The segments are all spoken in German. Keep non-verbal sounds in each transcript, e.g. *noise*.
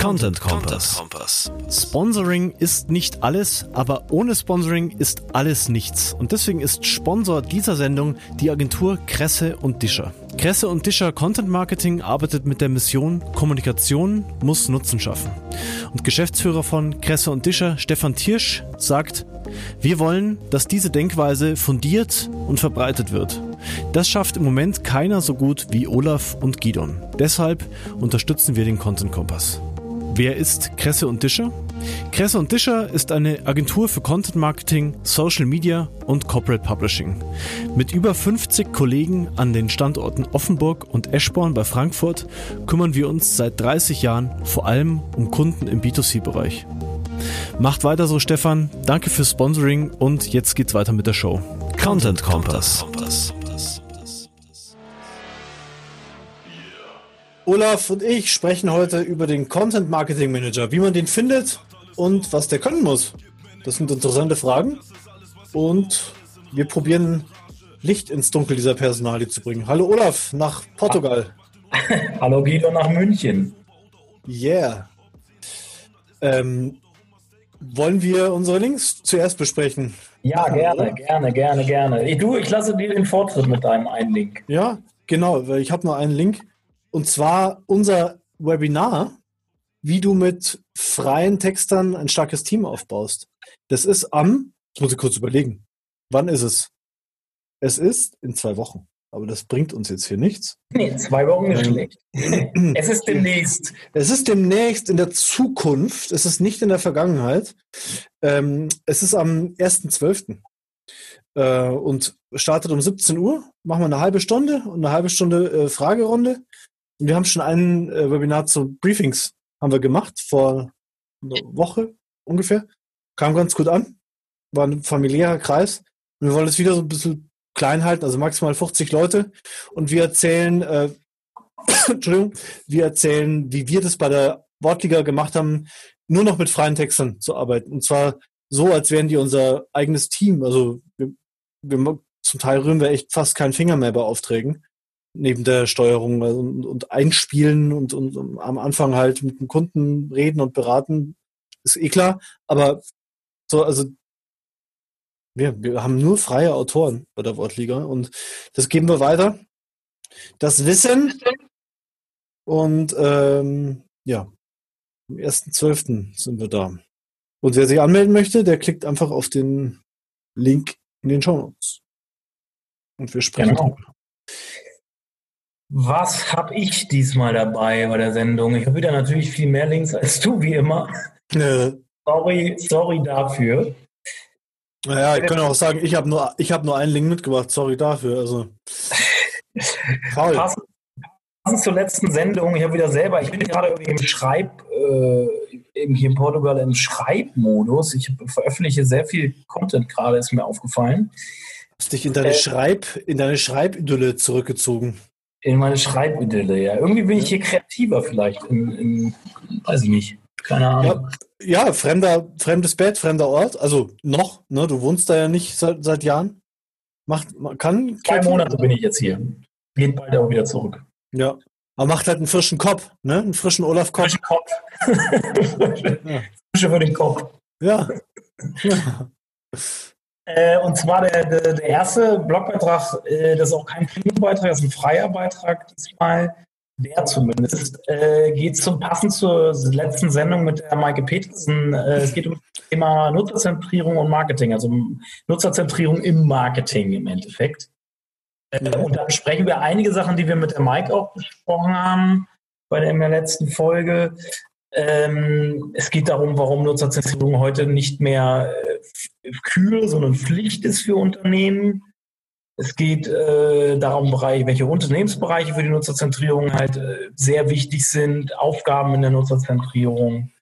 Content Kompass. Sponsoring ist nicht alles, aber ohne Sponsoring ist alles nichts. Und deswegen ist Sponsor dieser Sendung die Agentur Kresse und Discher. Kresse und Discher Content Marketing arbeitet mit der Mission Kommunikation muss Nutzen schaffen. Und Geschäftsführer von Kresse und Discher, Stefan Tiersch, sagt, wir wollen, dass diese Denkweise fundiert und verbreitet wird. Das schafft im Moment keiner so gut wie Olaf und Gidon. Deshalb unterstützen wir den Content Kompass. Wer ist Kresse und Discher? Kresse und Discher ist eine Agentur für Content Marketing, Social Media und Corporate Publishing. Mit über 50 Kollegen an den Standorten Offenburg und Eschborn bei Frankfurt kümmern wir uns seit 30 Jahren vor allem um Kunden im B2C-Bereich. Macht weiter so, Stefan. Danke fürs Sponsoring und jetzt geht's weiter mit der Show. Content Kompass. Olaf und ich sprechen heute über den Content Marketing Manager, wie man den findet und was der können muss. Das sind interessante Fragen und wir probieren Licht ins Dunkel dieser Personalie zu bringen. Hallo Olaf nach Portugal. *laughs* Hallo Guido nach München. Yeah. Ähm, wollen wir unsere Links zuerst besprechen? Ja, gerne, gerne, gerne, gerne. Du, ich lasse dir den Vortritt mit deinem einen Link. Ja, genau, weil ich habe nur einen Link. Und zwar unser Webinar, wie du mit freien Textern ein starkes Team aufbaust. Das ist am, ich muss ich kurz überlegen, wann ist es? Es ist in zwei Wochen. Aber das bringt uns jetzt hier nichts. Nee, zwei Wochen ist schlecht. es ist demnächst. Es ist demnächst in der Zukunft. Es ist nicht in der Vergangenheit. Ähm, es ist am 1.12. Äh, und startet um 17 Uhr. Machen wir eine halbe Stunde und eine halbe Stunde äh, Fragerunde. Wir haben schon ein äh, Webinar zu Briefings haben wir gemacht vor einer Woche ungefähr. Kam ganz gut an. War ein familiärer Kreis. Wir wollen es wieder so ein bisschen klein halten, also maximal 50 Leute. Und wir erzählen, äh, *coughs* Entschuldigung, wir erzählen, wie wir das bei der Wortliga gemacht haben, nur noch mit freien Textern zu arbeiten. Und zwar so, als wären die unser eigenes Team. Also wir, wir, zum Teil rühren wir echt fast keinen Finger mehr bei Aufträgen neben der Steuerung also, und, und Einspielen und, und, und, am Anfang halt mit dem Kunden reden und beraten, ist eh klar. Aber so, also wir, wir haben nur freie Autoren bei der Wortliga und das geben wir weiter. Das Wissen und ähm, ja, am 1.12. sind wir da. Und wer sich anmelden möchte, der klickt einfach auf den Link in den Show Notes. Und wir sprechen genau. Was habe ich diesmal dabei bei der Sendung? Ich habe wieder natürlich viel mehr Links als du, wie immer. Ja. Sorry, sorry dafür. Naja, ich kann auch sagen, ich habe nur, hab nur einen Link mitgebracht. Sorry dafür. Also. Faul. Passend, passend zur letzten Sendung, ich habe wieder selber, ich bin gerade im Schreib, äh, hier in Portugal im Schreibmodus. Ich veröffentliche sehr viel Content gerade, ist mir aufgefallen. Hast dich in deine äh, Schreib, in deine Schreibidylle zurückgezogen in meine Schreibidylle, ja. Irgendwie bin ich hier kreativer vielleicht, in, in, weiß ich nicht. Keine Ahnung. Ja, ja, fremder, fremdes Bett, fremder Ort. Also noch, ne? Du wohnst da ja nicht seit, seit Jahren. Macht, kann. Zwei Monate bin ich jetzt hier. Geht bald aber wieder zurück. Ja. Aber macht halt einen frischen Kopf, ne? Einen frischen Olaf Kopf. Frischen Kopf. *laughs* Frische für den Kopf. Ja. *laughs* *laughs* ja. Äh, und zwar der, der, der erste Blogbeitrag, äh, das ist auch kein Premium-Beitrag, das ist ein freier Beitrag diesmal. Der zumindest äh, geht zum passend zur letzten Sendung mit der Maike Petersen. Äh, es geht um das Thema Nutzerzentrierung und Marketing, also Nutzerzentrierung im Marketing im Endeffekt. Äh, und da besprechen wir einige Sachen, die wir mit der Maike auch besprochen haben bei der, in der letzten Folge. Ähm, es geht darum, warum Nutzerzentrierung heute nicht mehr äh, Kür, sondern Pflicht ist für Unternehmen. Es geht äh, darum, welche Unternehmensbereiche für die Nutzerzentrierung halt äh, sehr wichtig sind, Aufgaben in der Nutzerzentrierung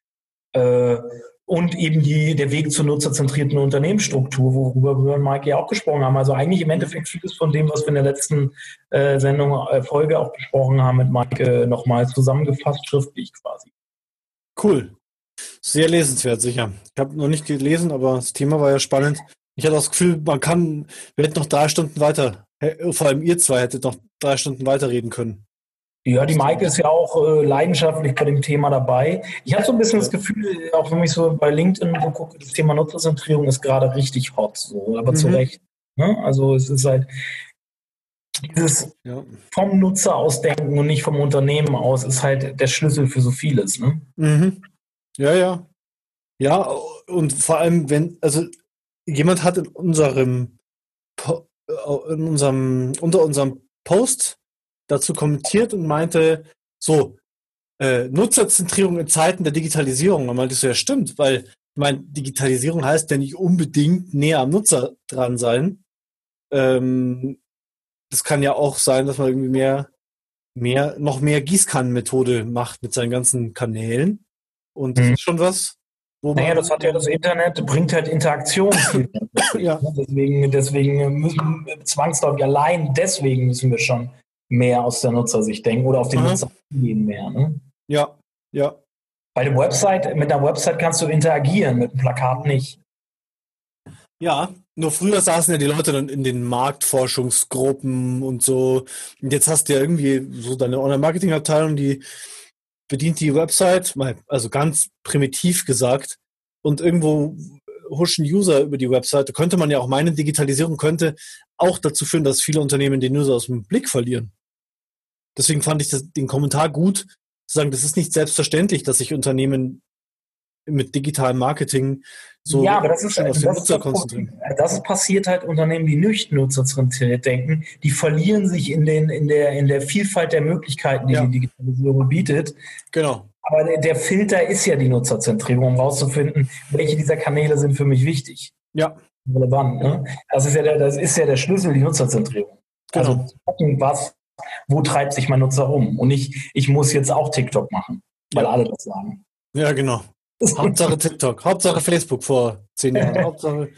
äh, und eben die, der Weg zur nutzerzentrierten Unternehmensstruktur, worüber wir und Mike ja auch gesprochen haben. Also eigentlich im Endeffekt vieles von dem, was wir in der letzten äh, Sendung, äh, Folge auch besprochen haben mit Mike, nochmal zusammengefasst, schriftlich quasi. Cool. Sehr lesenswert, sicher. Ich habe noch nicht gelesen, aber das Thema war ja spannend. Ich hatte das Gefühl, man kann, wir hätten noch drei Stunden weiter, vor allem ihr zwei hättet noch drei Stunden weiterreden können. Ja, die Maike ist ja auch äh, leidenschaftlich bei dem Thema dabei. Ich habe so ein bisschen das Gefühl, auch wenn ich so bei LinkedIn so gucke, das Thema Nutzerzentrierung ist gerade richtig hot, so, aber mhm. zu Recht. Ne? Also es ist halt dieses ja. vom Nutzer aus denken und nicht vom Unternehmen aus ist halt der Schlüssel für so vieles. Ne? Mhm. Ja, ja. Ja, und vor allem, wenn, also jemand hat in unserem, äh, in unserem, unter unserem Post dazu kommentiert und meinte, so, äh, Nutzerzentrierung in Zeiten der Digitalisierung. Und meinte so, ja stimmt, weil ich meine, Digitalisierung heißt ja nicht unbedingt näher am Nutzer dran sein. Ähm, das kann ja auch sein, dass man irgendwie mehr, mehr, noch mehr Gießkannenmethode macht mit seinen ganzen Kanälen. Und das mhm. ist schon was, wo naja, das hat ja das Internet, bringt halt Interaktion. *laughs* ja. Deswegen, deswegen müssen zwangsläufig allein deswegen müssen wir schon mehr aus der Nutzersicht denken oder auf den Aha. Nutzer gehen mehr. Ne? Ja, ja. Bei der Website, mit einer Website kannst du interagieren, mit einem Plakat nicht. Ja, nur früher saßen ja die Leute dann in den Marktforschungsgruppen und so. Und jetzt hast du ja irgendwie so deine Online-Marketing-Abteilung, die bedient die Website, also ganz primitiv gesagt, und irgendwo huschen User über die Website. Da könnte man ja auch meinen, Digitalisierung könnte auch dazu führen, dass viele Unternehmen den User aus dem Blick verlieren. Deswegen fand ich das, den Kommentar gut, zu sagen, das ist nicht selbstverständlich, dass sich Unternehmen mit digitalem Marketing so ja, aber das ist, auf den Nutzer konzentrieren. Das passiert halt Unternehmen, die nicht nutzerzentriert denken, die verlieren sich in, den, in, der, in der Vielfalt der Möglichkeiten, die ja. die Digitalisierung bietet. Genau. Aber der, der Filter ist ja die Nutzerzentrierung, um rauszufinden, welche dieser Kanäle sind für mich wichtig. Ja. Relevant. Ne? Das, ist ja der, das ist ja der Schlüssel, die Nutzerzentrierung. Genau. Also gucken, was, wo treibt sich mein Nutzer um? Und nicht, ich muss jetzt auch TikTok machen, weil ja. alle das sagen. Ja, genau. Hauptsache TikTok, Hauptsache Facebook vor zehn Jahren. *laughs* Hauptsache,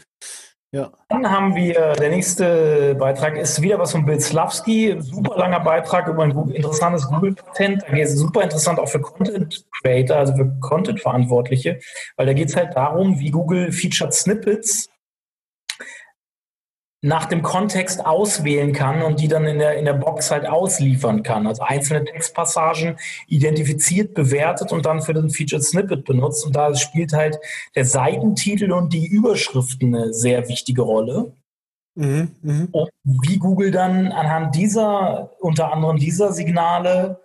ja. Dann haben wir, der nächste Beitrag ist wieder was von Bill Slavsky. Super langer Beitrag über ein interessantes Google-Patent. Da geht es super interessant auch für Content Creator, also für Content-Verantwortliche, weil da geht es halt darum, wie Google Featured Snippets nach dem Kontext auswählen kann und die dann in der, in der Box halt ausliefern kann. Also einzelne Textpassagen identifiziert, bewertet und dann für den Featured Snippet benutzt. Und da spielt halt der Seitentitel und die Überschriften eine sehr wichtige Rolle. Mhm, mh. Und wie Google dann anhand dieser, unter anderem dieser Signale,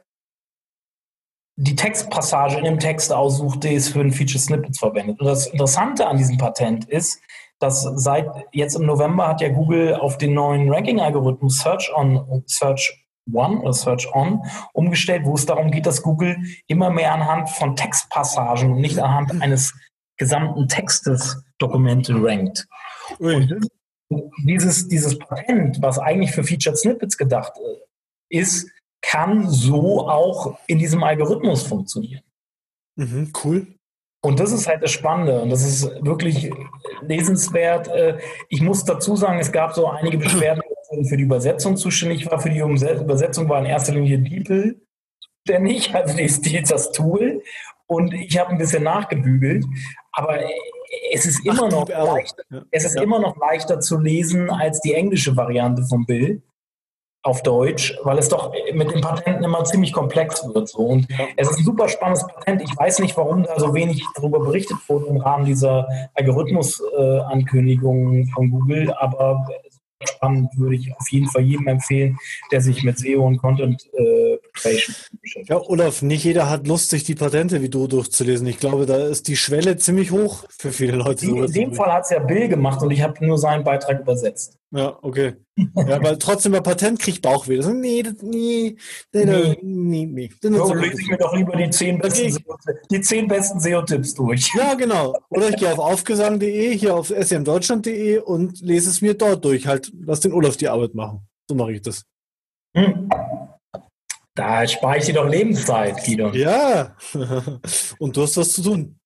die Textpassage in dem Text aussucht, die es für ein Featured Snippet verwendet. Und das Interessante an diesem Patent ist, dass seit jetzt im November hat ja Google auf den neuen Ranking-Algorithmus Search on Search One oder Search On umgestellt, wo es darum geht, dass Google immer mehr anhand von Textpassagen und nicht anhand eines gesamten Textes Dokumente rankt. Und dieses, dieses Patent, was eigentlich für Featured Snippets gedacht äh, ist, kann so auch in diesem Algorithmus funktionieren. Mhm, cool. Und das ist halt das Spannende und das ist wirklich lesenswert. Äh, ich muss dazu sagen, es gab so einige Beschwerden, für die Übersetzung zuständig war. Für die Übersetzung war in erster Linie DeepL zuständig, *laughs* also die das Tool. Und ich habe ein bisschen nachgebügelt. Aber es ist immer Ach, noch leichter, es ist ja. immer noch leichter zu lesen als die englische Variante von Bill auf Deutsch, weil es doch mit den Patenten immer ziemlich komplex wird. So. Und es ist ein super spannendes Patent. Ich weiß nicht, warum da so wenig darüber berichtet wurde im Rahmen dieser Algorithmus-Ankündigungen äh, von Google, aber spannend, würde ich auf jeden Fall jedem empfehlen, der sich mit SEO und Content äh, Creation beschäftigt. Ja, Olaf, nicht jeder hat Lust, sich die Patente wie du durchzulesen. Ich glaube, da ist die Schwelle ziemlich hoch für viele Leute. In, in dem Fall hat es ja Bill gemacht und ich habe nur seinen Beitrag übersetzt. Ja, okay. Ja, weil trotzdem bei Patent kriege ich Bauchweh. Das, nee, das, nee, nee, nee, nee. nee. So lese ich mir doch lieber die zehn besten, die zehn besten SEO-Tipps durch. Ja, genau. Oder ich gehe auf aufgesang.de, hier auf smdeutschland.de und lese es mir dort durch. Halt, lass den Olaf die Arbeit machen. So mache ich das. Hm. Da spare ich dir doch Lebenszeit, Guido. Ja. *laughs* Und du hast was zu tun.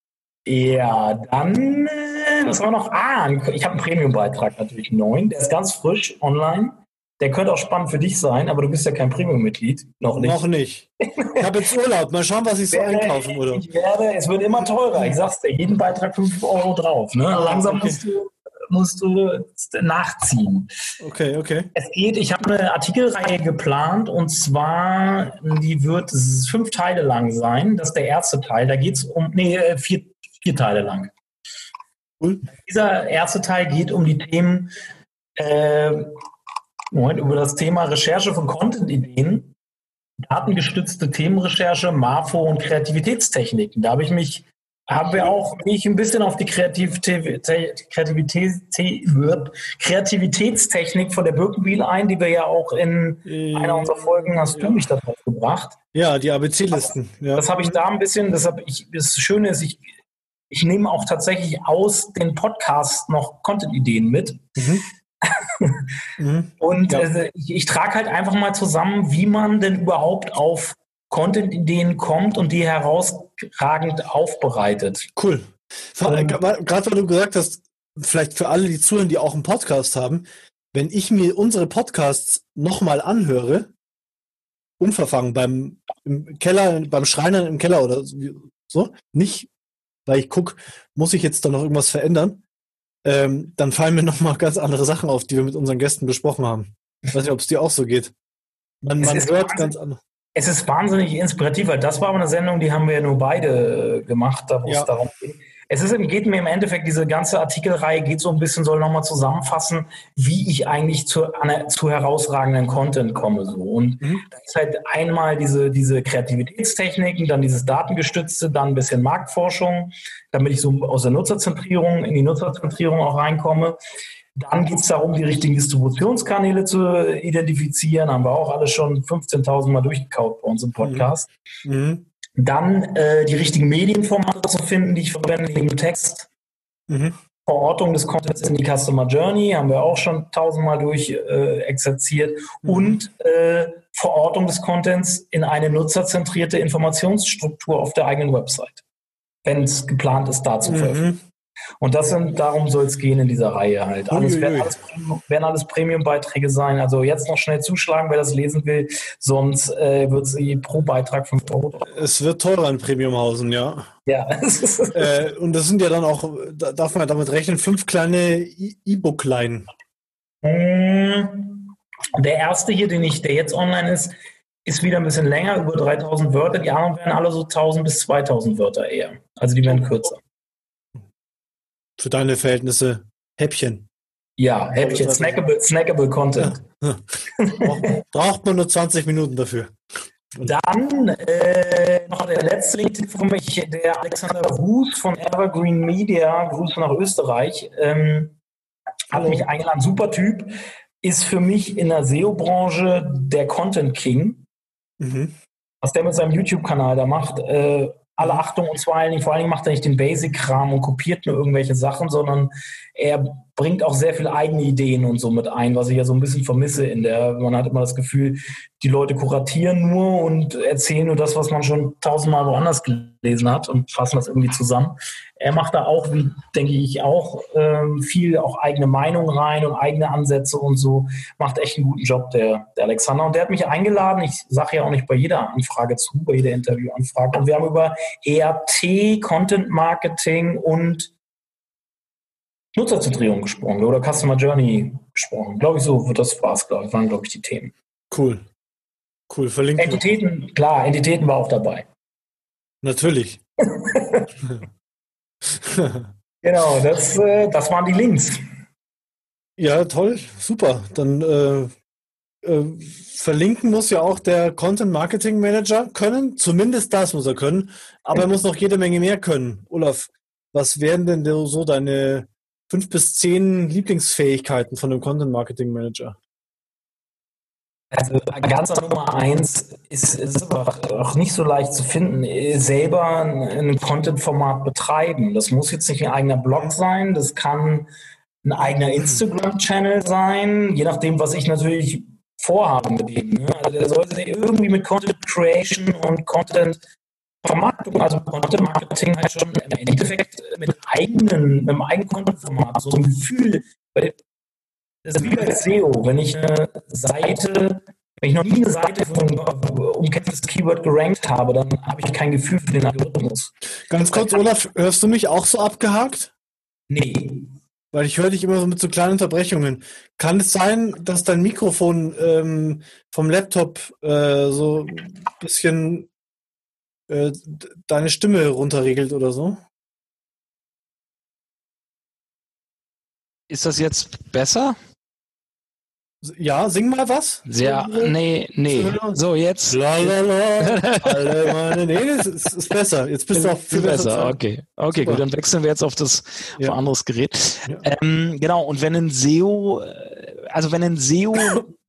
Ja, dann, äh, was war noch? Ah, ich habe einen Premium-Beitrag natürlich neun. Der ist ganz frisch online. Der könnte auch spannend für dich sein, aber du bist ja kein Premium-Mitglied. Noch nicht. Noch nicht. Ich habe jetzt Urlaub. Mal schauen, was ich so einkaufen würde. Ich werde, es wird immer teurer. Ich sag's dir, jeden Beitrag 5 Euro drauf. Ne? Ah, Langsam musst du musst du nachziehen. Okay, okay. Es geht, ich habe eine Artikelreihe geplant und zwar, die wird fünf Teile lang sein. Das ist der erste Teil. Da geht es um, nee, äh, vier, vier Teile lang. Cool. Dieser erste Teil geht um die Themen, äh, Moment, über das Thema Recherche von Content-Ideen, datengestützte Themenrecherche, Marfo und Kreativitätstechniken. Da habe ich mich haben wir auch mich ein bisschen auf die Kreativität, Kreativität, Kreativitätstechnik von der Birkenbiel ein, die wir ja auch in einer unserer Folgen hast ja. du mich darauf gebracht. Ja, die ABC-Listen. Ja. Das habe ich da ein bisschen, deshalb ich, das Schöne ist, ich, ich nehme auch tatsächlich aus den Podcasts noch Content-Ideen mit. Mhm. *laughs* mhm. Und ja. äh, ich, ich trage halt einfach mal zusammen, wie man denn überhaupt auf Content-Ideen kommt und die herausragend aufbereitet. Cool. Gerade weil du gesagt hast, vielleicht für alle, die zuhören, die auch einen Podcast haben, wenn ich mir unsere Podcasts nochmal anhöre, unverfangen beim im Keller, beim Schreinern im Keller oder so, nicht, weil ich gucke, muss ich jetzt da noch irgendwas verändern, ähm, dann fallen mir *laughs* nochmal ganz andere Sachen auf, die wir mit unseren Gästen besprochen haben. Ich weiß nicht, ob es dir auch so geht. Man, man hört ganz anders. Es ist wahnsinnig inspirativ, weil das war eine Sendung, die haben wir ja nur beide äh, gemacht, da wo ja. es darum geht. Es ist, geht mir im Endeffekt, diese ganze Artikelreihe geht so ein bisschen, soll nochmal zusammenfassen, wie ich eigentlich zu, zu herausragenden Content komme. So. Und mhm. das ist halt einmal diese, diese Kreativitätstechniken, dann dieses Datengestützte, dann ein bisschen Marktforschung, damit ich so aus der Nutzerzentrierung in die Nutzerzentrierung auch reinkomme. Dann geht es darum, die richtigen Distributionskanäle zu identifizieren. Haben wir auch alles schon 15.000 Mal durchgekaut bei uns im Podcast. Mhm. mhm. Dann äh, die richtigen Medienformate zu finden, die ich verwende, neben Text. Mhm. Verortung des Contents in die Customer Journey haben wir auch schon tausendmal durch äh, exerziert. Mhm. Und äh, Verortung des Contents in eine nutzerzentrierte Informationsstruktur auf der eigenen Website, wenn es geplant ist, da zu mhm. veröffentlichen. Und das sind, darum soll es gehen in dieser Reihe halt. Alles, werden, alles, werden alles Premium-Beiträge sein. Also jetzt noch schnell zuschlagen, wer das lesen will, sonst äh, wird sie pro Beitrag 5 Euro. Es wird teurer in Premiumhausen, ja. Ja. *laughs* äh, und das sind ja dann auch, darf man damit rechnen, fünf kleine E-Book-Line. Hm, der erste hier, den ich, der jetzt online ist, ist wieder ein bisschen länger, über 3000 Wörter. Die anderen werden alle so 1000 bis 2000 Wörter eher. Also die werden kürzer für deine Verhältnisse Häppchen. Ja, Häppchen, snackable, snackable Content. Ja. *laughs* Braucht man nur 20 Minuten dafür. Dann äh, noch der letzte Link für mich, der Alexander Ruß von Evergreen Media, Grüße nach Österreich, ähm, hat mich eingeladen, super Typ, ist für mich in der SEO-Branche der Content King. Mhm. Was der mit seinem YouTube-Kanal da macht, äh, alle Achtung und vor allen Dingen, vor allen Dingen macht er nicht den Basic-Kram und kopiert nur irgendwelche Sachen, sondern er bringt auch sehr viele eigene Ideen und so mit ein, was ich ja so ein bisschen vermisse in der, man hat immer das Gefühl, die Leute kuratieren nur und erzählen nur das, was man schon tausendmal woanders gelesen hat und fassen das irgendwie zusammen. Er macht da auch, wie denke ich auch, ähm, viel auch eigene Meinung rein und eigene Ansätze und so. Macht echt einen guten Job, der, der Alexander. Und der hat mich eingeladen. Ich sage ja auch nicht bei jeder Anfrage zu, bei jeder Interviewanfrage. Und wir haben über ERT, Content Marketing und Nutzerzentrierung gesprochen oder Customer Journey gesprochen. Glaube ich, so wird das Spaß, glaube ich, waren, glaube ich, die Themen. Cool. Cool, verlinkt. Entitäten, klar, Entitäten war auch dabei. Natürlich. *laughs* *laughs* genau, das, äh, das waren die Links. Ja, toll, super. Dann äh, äh, verlinken muss ja auch der Content Marketing Manager können. Zumindest das muss er können. Aber er muss noch jede Menge mehr können. Olaf, was wären denn so deine fünf bis zehn Lieblingsfähigkeiten von einem Content Marketing Manager? Also ganz Nummer eins ist, ist auch nicht so leicht zu finden, selber ein Content-Format betreiben. Das muss jetzt nicht ein eigener Blog sein, das kann ein eigener Instagram-Channel sein, je nachdem, was ich natürlich vorhabe mit ihm. Ne? Also der sollte irgendwie mit Content Creation und Content Vermarktung, also Content Marketing heißt schon im Endeffekt mit eigenen, mit einem eigenen Content-Format, so ein Gefühl, das ist wie bei SEO, wenn ich eine Seite, wenn ich noch nie eine Seite für ein umkämpftes Keyword gerankt habe, dann habe ich kein Gefühl für den Algorithmus. Ganz kurz, Olaf, hörst du mich auch so abgehakt? Nee. Weil ich höre dich immer so mit so kleinen Unterbrechungen. Kann es sein, dass dein Mikrofon ähm, vom Laptop äh, so ein bisschen äh, deine Stimme runterregelt oder so? Ist das jetzt besser? Ja, sing mal was. Ja, nee, nee. So, jetzt. La, la, la. *laughs* Alle meine, nee, es ist, ist besser. Jetzt bist du auch viel besser. besser. Okay, okay, Super. gut, dann wechseln wir jetzt auf das ja. auf anderes Gerät. Ja. Ähm, genau, und wenn ein SEO, äh, also wenn ein SEO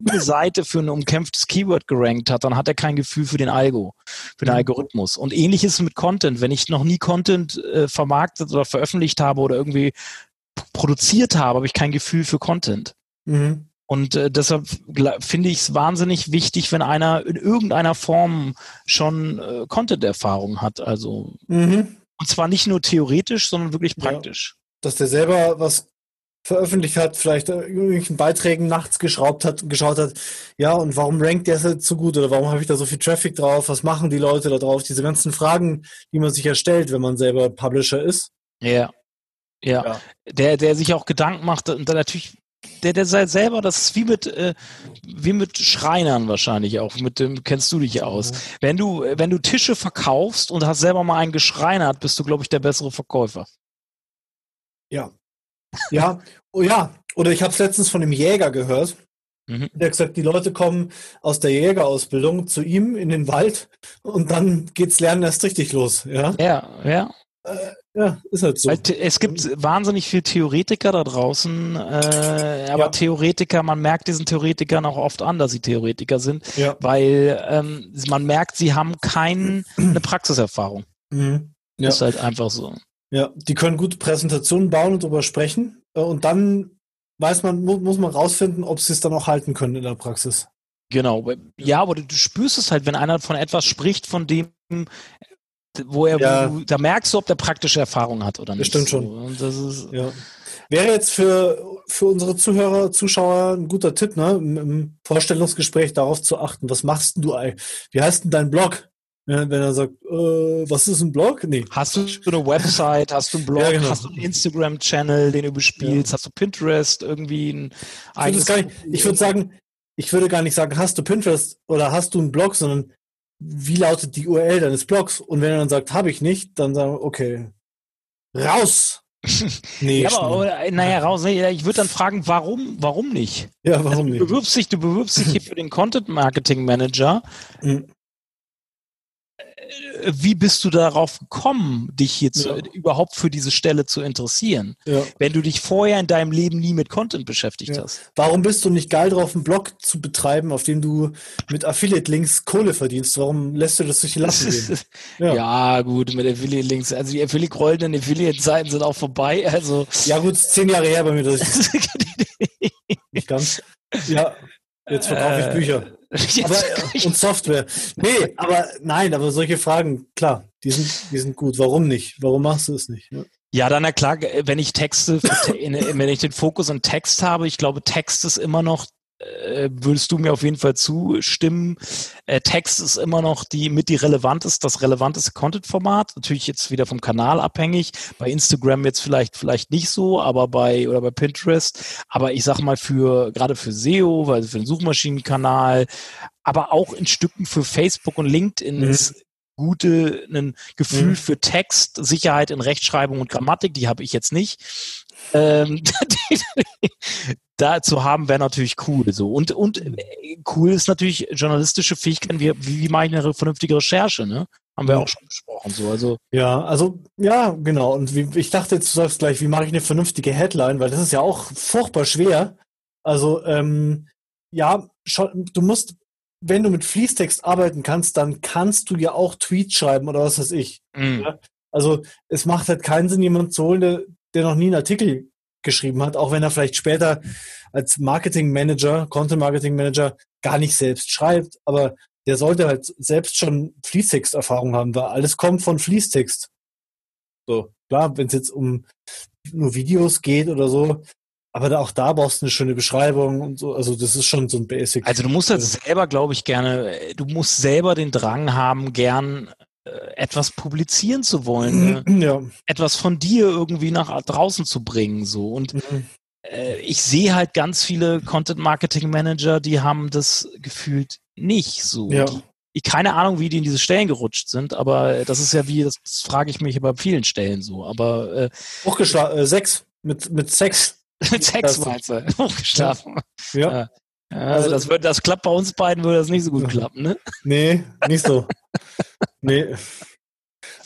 eine Seite für ein umkämpftes Keyword gerankt hat, dann hat er kein Gefühl für den Algo, für den mhm. Algorithmus. Und ähnliches mit Content. Wenn ich noch nie Content äh, vermarktet oder veröffentlicht habe oder irgendwie produziert habe, habe ich kein Gefühl für Content. Mhm. Und äh, deshalb finde ich es wahnsinnig wichtig, wenn einer in irgendeiner Form schon äh, Content-Erfahrung hat. Also mhm. und zwar nicht nur theoretisch, sondern wirklich praktisch. Ja, dass der selber was veröffentlicht hat, vielleicht irgendwelchen Beiträgen nachts geschraubt hat, geschaut hat, ja, und warum rankt der jetzt so gut oder warum habe ich da so viel Traffic drauf? Was machen die Leute da drauf? Diese ganzen Fragen, die man sich erstellt, wenn man selber Publisher ist. Ja. Ja, ja. Der, der sich auch Gedanken macht und dann natürlich der, der sei selber, das ist wie mit, äh, wie mit Schreinern wahrscheinlich auch. Mit dem kennst du dich aus. Mhm. Wenn du, wenn du Tische verkaufst und hast selber mal einen geschreinert, bist du, glaube ich, der bessere Verkäufer. Ja. Ja, oh ja. Oder ich habe es letztens von einem Jäger gehört. Mhm. Der hat gesagt, die Leute kommen aus der Jägerausbildung zu ihm in den Wald und dann geht's Lernen erst richtig los. Ja, ja. ja. Äh, ja, ist halt so. Es gibt wahnsinnig viel Theoretiker da draußen, äh, aber ja. Theoretiker, man merkt diesen Theoretikern auch oft an, dass sie Theoretiker sind, ja. weil ähm, man merkt, sie haben keine *clears throat* Praxiserfahrung. Mhm. Ja. Ist halt einfach so. Ja, die können gute Präsentationen bauen und darüber sprechen äh, und dann weiß man, muss man rausfinden, ob sie es dann auch halten können in der Praxis. Genau. Ja, aber du spürst es halt, wenn einer von etwas spricht, von dem wo er, ja. wo, da merkst du, ob der praktische Erfahrung hat oder nicht. Das stimmt schon. So. Das ist, ja. Wäre jetzt für, für unsere Zuhörer, Zuschauer ein guter Tipp, ne, im, Vorstellungsgespräch darauf zu achten. Was machst denn du? Wie heißt denn dein Blog? Wenn er sagt, äh, was ist ein Blog? Nee. Hast du eine Website, hast du einen Blog, ja, genau. hast du einen Instagram-Channel, den du bespielst, ja. hast du Pinterest, irgendwie ein eigenes... Ich, ich würde sagen, ich würde gar nicht sagen, hast du Pinterest oder hast du einen Blog, sondern wie lautet die URL deines Blogs? Und wenn er dann sagt, habe ich nicht, dann sagen wir, okay, *laughs* raus! nee, ja, aber, naja, raus. Ich würde dann fragen, warum, warum nicht? Ja, warum also, du nicht? Bewirbst dich, du bewirbst dich hier *laughs* für den Content Marketing Manager. Mhm wie bist du darauf gekommen, dich hier zu, ja. überhaupt für diese Stelle zu interessieren, ja. wenn du dich vorher in deinem Leben nie mit Content beschäftigt ja. hast? Warum bist du nicht geil drauf, einen Blog zu betreiben, auf dem du mit Affiliate-Links Kohle verdienst? Warum lässt du das durch die Lassen gehen? *laughs* ja. gut, mit Affiliate-Links. Also die Affiliate rollenden Affiliate-Seiten sind auch vorbei. Also ja gut, zehn Jahre her bei mir. *laughs* Das nicht ganz. Ja, jetzt verkaufe ich äh, Bücher. *laughs* aber, und Software. Nee, *laughs* aber nein, aber solche Fragen, klar, die sind, die sind gut. Warum nicht? Warum machst du es nicht? Ja. Ja, dann na klar, wenn ich Texte, *laughs* wenn ich den Fokus an Text habe, ich glaube, Text ist immer noch äh, würdest du mir auf jeden Fall zustimmen. Äh, Text ist immer noch die mit die relevanteste, das relevanteste Content-Format. Natürlich jetzt wieder vom Kanal abhängig. Bei Instagram jetzt vielleicht vielleicht nicht so, aber bei oder bei Pinterest. Aber ich sag mal für gerade für SEO, weil für den Suchmaschinenkanal, aber auch in Stücken für Facebook und LinkedIn mhm. ist gute ein Gefühl mhm. für Text, Sicherheit in Rechtschreibung und Grammatik, die habe ich jetzt nicht. Ähm, *laughs* da zu haben wäre natürlich cool. So und und äh, cool ist natürlich journalistische Fähigkeiten. Wie, wie, wie mache ich eine vernünftige Recherche? Ne? Haben wir auch schon besprochen. So also ja, also ja genau. Und wie, ich dachte jetzt du sagst gleich, wie mache ich eine vernünftige Headline, weil das ist ja auch furchtbar schwer. Also ähm, ja, schon, du musst wenn du mit Fließtext arbeiten kannst, dann kannst du ja auch Tweets schreiben oder was weiß ich. Mm. Ja? Also es macht halt keinen Sinn, jemanden zu holen, der, der noch nie einen Artikel geschrieben hat, auch wenn er vielleicht später als Marketing Manager, Content Marketing Manager gar nicht selbst schreibt, aber der sollte halt selbst schon Fließtext-Erfahrung haben, weil alles kommt von Fließtext. So, klar, wenn es jetzt um nur Videos geht oder so, aber auch da brauchst du eine schöne Beschreibung und so. Also das ist schon so ein Basic. Also du musst jetzt selber, glaube ich, gerne, du musst selber den Drang haben, gern etwas publizieren zu wollen, ne? *clears throat* Ja. etwas von dir irgendwie nach draußen zu bringen, so. Und Mhm. äh, ich sehe halt ganz viele Content Marketing Manager, die haben das gefühlt nicht so. Ja. Die, ich keine Ahnung, wie die in diese Stellen gerutscht sind, aber das ist ja wie, das, das frage ich mich bei vielen Stellen so. Aber äh, Hochgeschlagen, äh, sechs. Mit, mit Sex. *laughs* mit Sex Das- meinst du, hochgeschlafen. Ja. Ja. Ja, Also- das, wird, das klappt bei uns beiden, würde das nicht so gut klappen, ne? Nee, nicht so. *laughs* nee.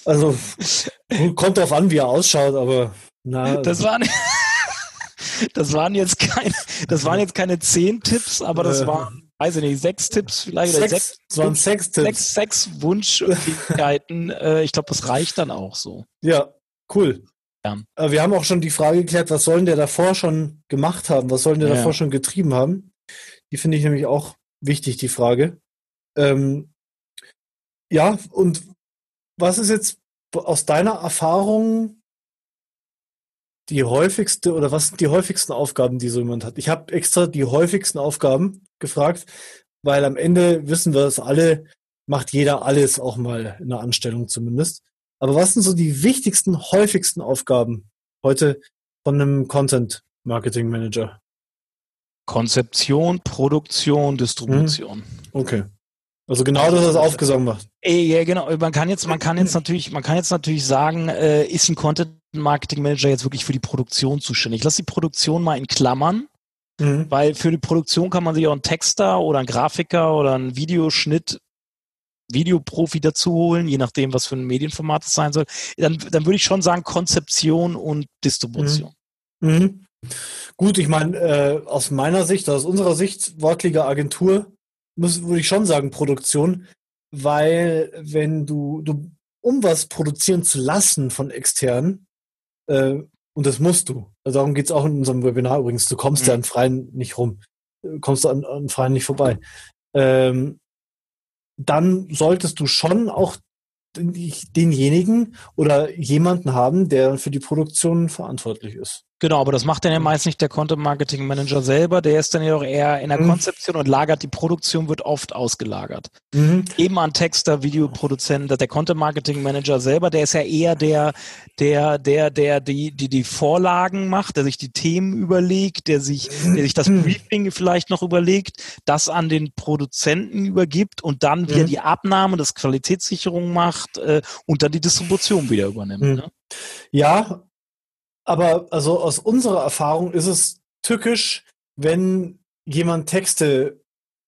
Also, kommt drauf an, wie er ausschaut, aber na, Das waren, *laughs* das waren jetzt keine, das waren jetzt keine zehn Tipps, aber das Äh. waren, weiß ich nicht, sechs Tipps vielleicht Sex, sechs, das waren Sextipps. sechs, sechs Wunschfähigkeiten. *laughs* äh, ich glaube, das reicht dann auch so. Ja, cool. Ja. Äh, Wir haben auch schon die Frage geklärt, was sollen der davor schon gemacht haben? Was sollen der Ja. davor schon getrieben haben? Die finde ich nämlich auch wichtig, die Frage. Ähm, ja, und was ist jetzt aus deiner Erfahrung die häufigste oder was sind die häufigsten Aufgaben, die so jemand hat? Ich habe extra die häufigsten Aufgaben gefragt, weil am Ende wissen wir es alle, macht jeder alles auch mal in der Anstellung zumindest. Aber was sind so die wichtigsten, häufigsten Aufgaben heute von einem Content Marketing Manager? Konzeption, Produktion, Distribution. Okay. Also genau das, was aufgesaugt macht. Äh, Ja, genau. Man kann jetzt, man kann jetzt natürlich, man kann jetzt natürlich sagen, äh, ist ein Content Marketing Manager jetzt wirklich für die Produktion zuständig? Ich lasse die Produktion mal in Klammern, Mhm. weil für die Produktion kann man sich auch einen Texter oder einen Grafiker oder einen Videoschnitt Videoprofi dazu holen, je nachdem, was für ein Medienformat es sein soll. Dann, dann würde ich schon sagen Konzeption und Distribution. Mhm. Gut, ich meine, äh, aus meiner Sicht, aus unserer Sicht, Wortliga Agentur, muss, würde ich schon sagen Produktion, weil wenn du, du, um was produzieren zu lassen von externen, äh, und das musst du, also darum geht's auch in unserem Webinar übrigens, du kommst Mhm. ja an Freien nicht rum, Du kommst an, an Freien nicht vorbei, ähm, dann solltest du schon auch den- denjenigen oder jemanden haben, der für die Produktion verantwortlich ist. Genau, aber das macht dann ja meist nicht der Content Marketing Manager selber. Der ist dann ja auch eher in der Mhm. Konzeption und lagert die Produktion wird oft ausgelagert. Mhm. Eben an Texter, Videoproduzenten, der Content Marketing Manager selber, der ist ja eher der, der, der, der die, die die Vorlagen macht, der sich die Themen überlegt, der sich, der sich das Briefing vielleicht noch überlegt, das an den Produzenten übergibt und dann wieder Mhm. die Abnahme, das Qualitätssicherung macht äh, und dann die Distribution wieder übernimmt. Mhm. Ne? Ja, aber also aus unserer Erfahrung ist es tückisch, wenn jemand Texte,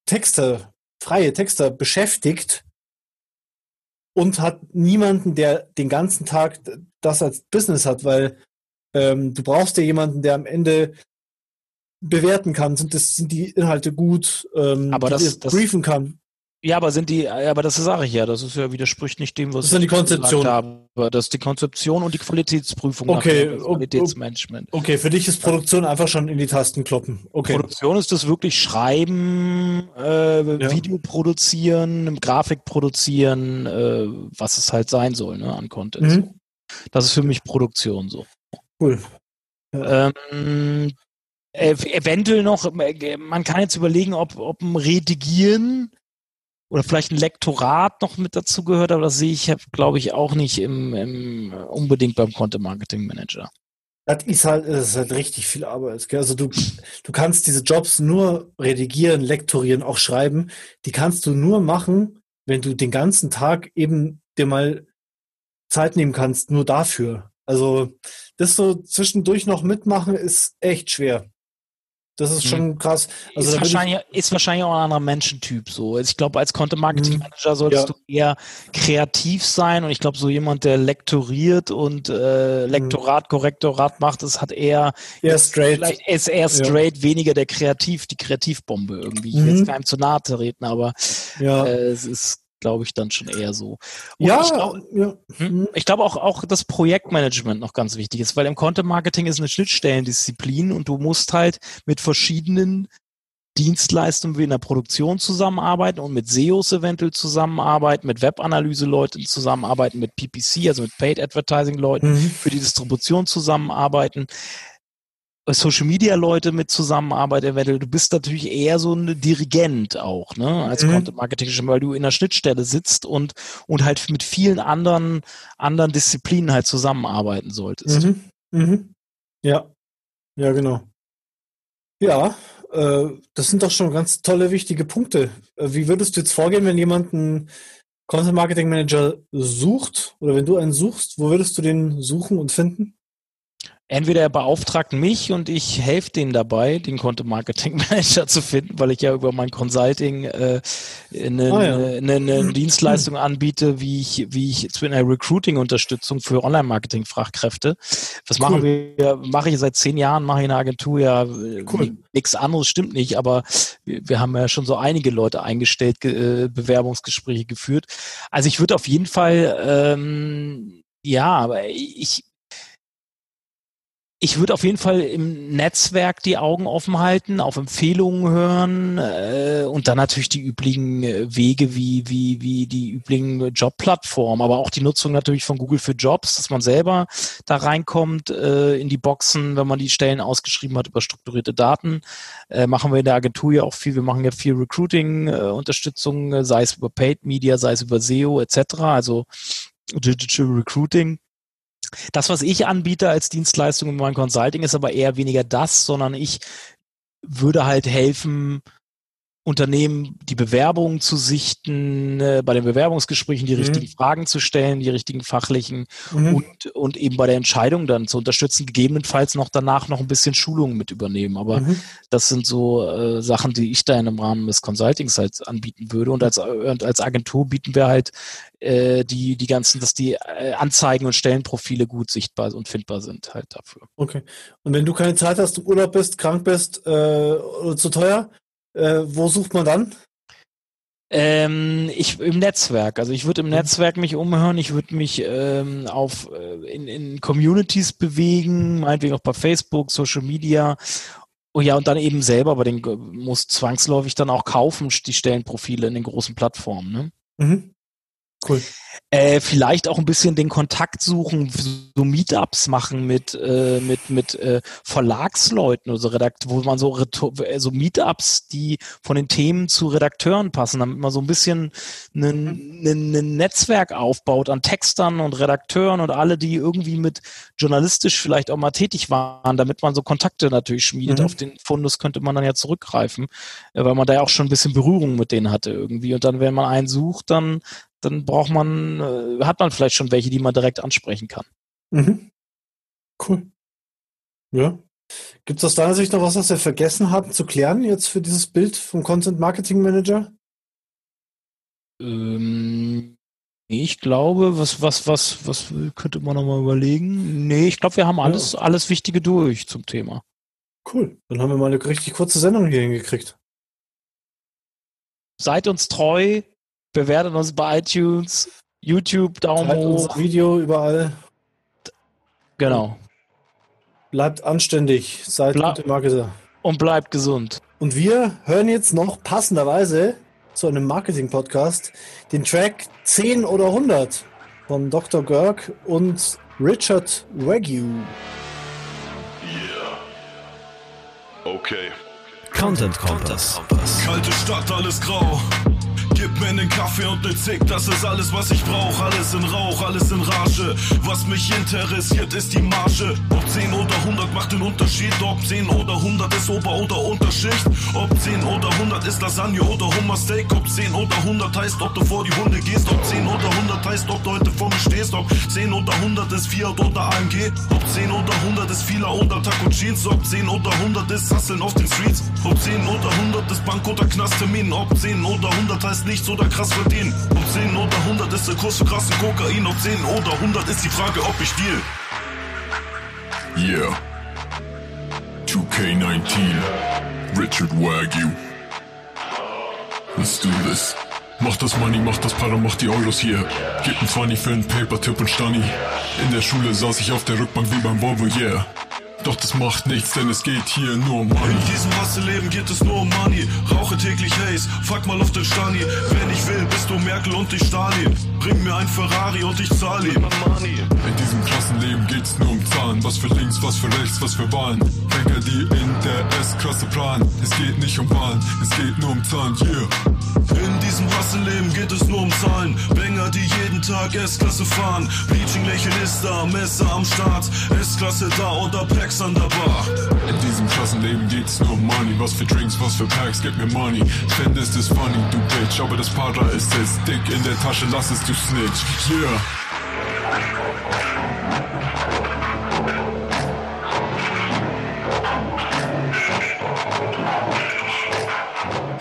Texte, freie Texter beschäftigt und hat niemanden, der den ganzen Tag das als Business hat, weil ähm, du brauchst ja jemanden, der am Ende bewerten kann, sind, das, sind die Inhalte gut, ähm, Aber das- das- briefen kann. Ja, aber sind die, ja, aber das sage ich ja, das ist ja widerspricht nicht dem, was Das ja die ich gesagt Konzeption. habe. Das ist die Konzeption und die Qualitätsprüfung, Okay, das Qualitätsmanagement. Okay, für dich ist Produktion einfach schon in die Tasten kloppen. Okay. Produktion ist das wirklich Schreiben, äh, Ja. Video produzieren, Grafik produzieren, äh, was es halt sein soll, ne, an Content. Mhm. Das ist für mich Produktion so. Cool. Ähm, ev eventuell noch, man kann jetzt überlegen, ob, ob ein Redigieren oder vielleicht ein Lektorat noch mit dazu gehört, aber das sehe ich, glaube ich, auch nicht im, im unbedingt beim Content Marketing Manager. Das ist halt, das ist halt richtig viel Arbeit. Gell? Also du, du kannst diese Jobs nur redigieren, lektorieren, auch schreiben. Die kannst du nur machen, wenn du den ganzen Tag eben dir mal Zeit nehmen kannst, nur dafür. Also das so zwischendurch noch mitmachen ist echt schwer. Das ist schon krass. Also ist, wahrscheinlich, ist wahrscheinlich auch ein anderer Menschentyp so. Also ich glaube, als Content Marketing Manager solltest Ja. du eher kreativ sein und ich glaube, so jemand, der lektoriert und äh, Lektorat, Korrektorat macht, das hat eher eher straight. Vielleicht ist er straight weniger der Kreativ, die Kreativbombe irgendwie. Ich will Mhm. jetzt keinem zu nahe treten, aber Ja, äh, es ist, glaube ich, dann schon eher so. Und ja, ich glaube ja. hm, ich glaube auch, auch das Projektmanagement noch ganz wichtig ist, weil im Content Marketing ist eine Schnittstellendisziplin und du musst halt mit verschiedenen Dienstleistungen wie in der Produktion zusammenarbeiten und mit SEOs eventuell zusammenarbeiten, mit Webanalyse-Leuten zusammenarbeiten, mit PPC, also mit Paid Advertising-Leuten Mhm. für die Distribution zusammenarbeiten. Social Media Leute mit zusammenarbeiten, eventuell. Du bist natürlich eher so ein Dirigent auch, ne, als mhm. Content Marketing, weil du in der Schnittstelle sitzt und, und halt mit vielen anderen, anderen Disziplinen halt zusammenarbeiten solltest. Mhm. Mhm. Ja. Ja, genau. Ja, äh, das sind doch schon ganz tolle, wichtige Punkte. Äh, wie würdest du jetzt vorgehen, wenn jemand einen Content Marketing Manager sucht oder wenn du einen suchst, wo würdest du den suchen und finden? Entweder er beauftragt mich und ich helfe denen dabei, den Content Marketing Manager zu finden, weil ich ja über mein Consulting äh, eine, ah, ja. eine, eine, *clears throat* Dienstleistung anbiete, wie ich, wie ich zu einer Recruiting-Unterstützung für Online-Marketing-Fachkräfte. Das cool. machen wir, mache ich seit zehn Jahren, mache ich in der Agentur ja cool. nichts anderes, stimmt nicht, aber wir, wir, haben ja schon so einige Leute eingestellt, äh, Bewerbungsgespräche geführt. Also ich würde auf jeden Fall ähm, ja, aber ich, ich würde auf jeden Fall im Netzwerk die Augen offen halten, auf Empfehlungen hören äh, und dann natürlich die üblichen äh, Wege wie, wie, wie die üblichen Jobplattformen, aber auch die Nutzung natürlich von Google für Jobs, dass man selber da reinkommt äh, in die Boxen, wenn man die Stellen ausgeschrieben hat über strukturierte Daten. Äh, machen wir in der Agentur ja auch viel, wir machen ja viel Recruiting-Unterstützung, äh, sei es über Paid Media, sei es über SEO etc., also Digital Recruiting. Das, was ich anbiete als Dienstleistung in meinem Consulting, ist aber eher weniger das, sondern ich würde halt helfen, Unternehmen die Bewerbungen zu sichten, äh, bei den Bewerbungsgesprächen die mhm. richtigen Fragen zu stellen, die richtigen fachlichen mhm. und, und eben bei der Entscheidung dann zu unterstützen, gegebenenfalls noch danach noch ein bisschen Schulungen mit übernehmen. Aber mhm. das sind so äh, Sachen, die ich da im Rahmen des Consultings halt anbieten würde. Und als, und als Agentur bieten wir halt äh, die, die ganzen, dass die äh, Anzeigen und Stellenprofile gut sichtbar und findbar sind halt dafür. Okay. Und wenn du keine Zeit hast, du Urlaub bist, krank bist äh, oder zu teuer, äh, wo sucht man dann? Ähm, ich im Netzwerk. Also ich würde im mhm. Netzwerk mich umhören. Ich würde mich ähm, auf äh, in, in Communities bewegen, meinetwegen auch bei Facebook, Social Media. Oh ja, und dann eben selber, aber den muss zwangsläufig dann auch kaufen, die Stellenprofile in den großen Plattformen. Ne? Mhm. Cool. Äh, vielleicht auch ein bisschen den Kontakt suchen, so Meetups machen mit mit mit äh, Verlagsleuten oder so Redakt, wo man so so Meetups, die von den Themen zu Redakteuren passen, damit man so ein bisschen ein mhm. Netzwerk aufbaut an Textern und Redakteuren und alle, die irgendwie mit journalistisch vielleicht auch mal tätig waren, damit man so Kontakte natürlich schmiedet. Mhm. Auf den Fundus könnte man dann ja zurückgreifen, weil man da ja auch schon ein bisschen Berührung mit denen hatte irgendwie. Und dann, wenn man einen sucht, dann dann braucht man, äh, hat man vielleicht schon welche, die man direkt ansprechen kann. Mhm. Cool. Ja. Gibt es aus deiner Sicht noch was, was wir vergessen haben zu klären jetzt für dieses Bild vom Content Marketing Manager? Ähm, ich glaube, was, was, was, was könnte man nochmal überlegen? Nee, ich glaube, wir haben alles, ja. alles Wichtige durch zum Thema. Cool. Dann haben wir mal eine richtig kurze Sendung hier hingekriegt. Seid uns treu, bewertet uns bei iTunes, YouTube, Daumen Teilt hoch. Video überall. Genau. Bleibt anständig, seid Ble gute Marketer. Und bleibt gesund. Und wir hören jetzt noch passenderweise zu einem Marketing-Podcast den Track 10 oder 100 von Dr. Görg und Richard Wagyu. Yeah. Okay. Content Kompass. Kalte Stadt, alles grau. Gib mir nen Kaffee und ne Zick, das ist alles, was ich brauch. Alles in Rauch, alles in Rage. Was mich interessiert, ist die Marge. Ob 10 oder 100 macht den Unterschied. Ob 10 oder 100 ist Ober- oder Unterschicht. Ob 10 oder 100 ist Lasagne oder Hummersteak. Ob 10 oder 100 heißt, ob du vor die Hunde gehst. Ob 10 oder 100 heißt, ob du heute vor mir stehst. Ob 10 oder 100 ist Fiat oder AMG. Ob 10 oder 100 ist Fila oder Taco Jeans. Ob 10 oder 100 ist Hasseln auf den Streets. Ob 10 oder 100 ist Bank oder Knasttermin. Ob 10 oder 100 heißt nichts oder krass verdienen. Ob 10 oder 100 ist der Kurs für krassen Kokain. Ob 10 oder 100 ist die Frage, ob ich deal. Yeah. 2K19. Richard Wagyu. Let's do this. Mach das Money, mach das Para, mach die Euros hier. Gib ein 20 für einen Paper-Tipp und Stani. In der Schule saß ich auf der Rückbank wie beim Volvo, yeah. Doch das macht nichts, denn es geht hier nur um Money. In diesem Hasse-Leben geht es nur um Money. Rauche täglich Haze, fuck mal auf den Stani. Wenn ich will, bist du Merkel und ich Stalin. Bring mir ein Ferrari und ich zahle ihn. In diesem Klassenleben geht's nur um Zahlen. Was für links, was für rechts, was für Wahlen. Banker, die in der S-Klasse planen. Es geht nicht um Wahlen, es geht nur um Zahlen, yeah. In diesem Rassenleben geht es nur um Zahlen. Banger, die jeden Tag S-Klasse fahren. Bleaching Lächeln ist da, Messer am Start. S-Klasse da oder Packs an der Bar. In diesem Klassenleben geht's nur um Money. Was für Drinks, was für Packs, gib mir Money. Findest es funny, du Bitch. Aber das Para ist jetzt dick in der Tasche, lass es du Snitch. Yeah.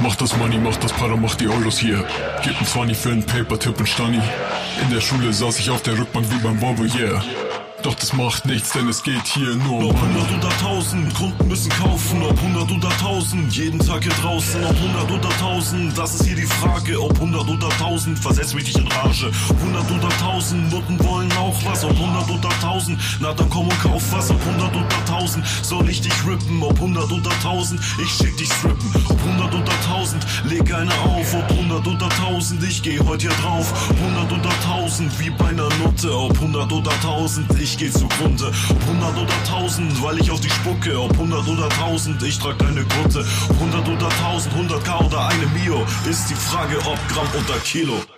Mach das Money, mach das Para, mach die Euros hier. Gib ein 20 für einen Paper-Tipp und Stani. In der Schule saß ich auf der Rückbank wie beim Volvo, yeah. Doch das macht nichts, denn es geht hier nur um Ob 100 oder 1000, Kunden müssen kaufen. Ob 100 oder 1000, jeden Tag hier draußen. Ob 100 oder 1000, das ist hier die Frage. Ob 100 oder 1000, versetz mich nicht in Rage. 100 oder 1000, Nutten wollen auch was. Ob 100 oder 1000, na dann komm und kauf was. Ob 100 oder 1000, soll ich dich rippen. Ob 100 oder 1000, ich schick dich strippen. Ob 100 oder 1000, leg eine auf. Ob 100 oder 1000, ich geh heute hier drauf. 100 oder 1000, wie bei einer Nutte. Ob 100 oder 1000, ich geh zugrunde. Ob 100 oder 1000, weil ich auf die spucke. Ob 100 oder 1000, ich trag deine Kutte. 100 oder 1000, 100k oder eine Mio, ist die Frage ob Gramm oder Kilo.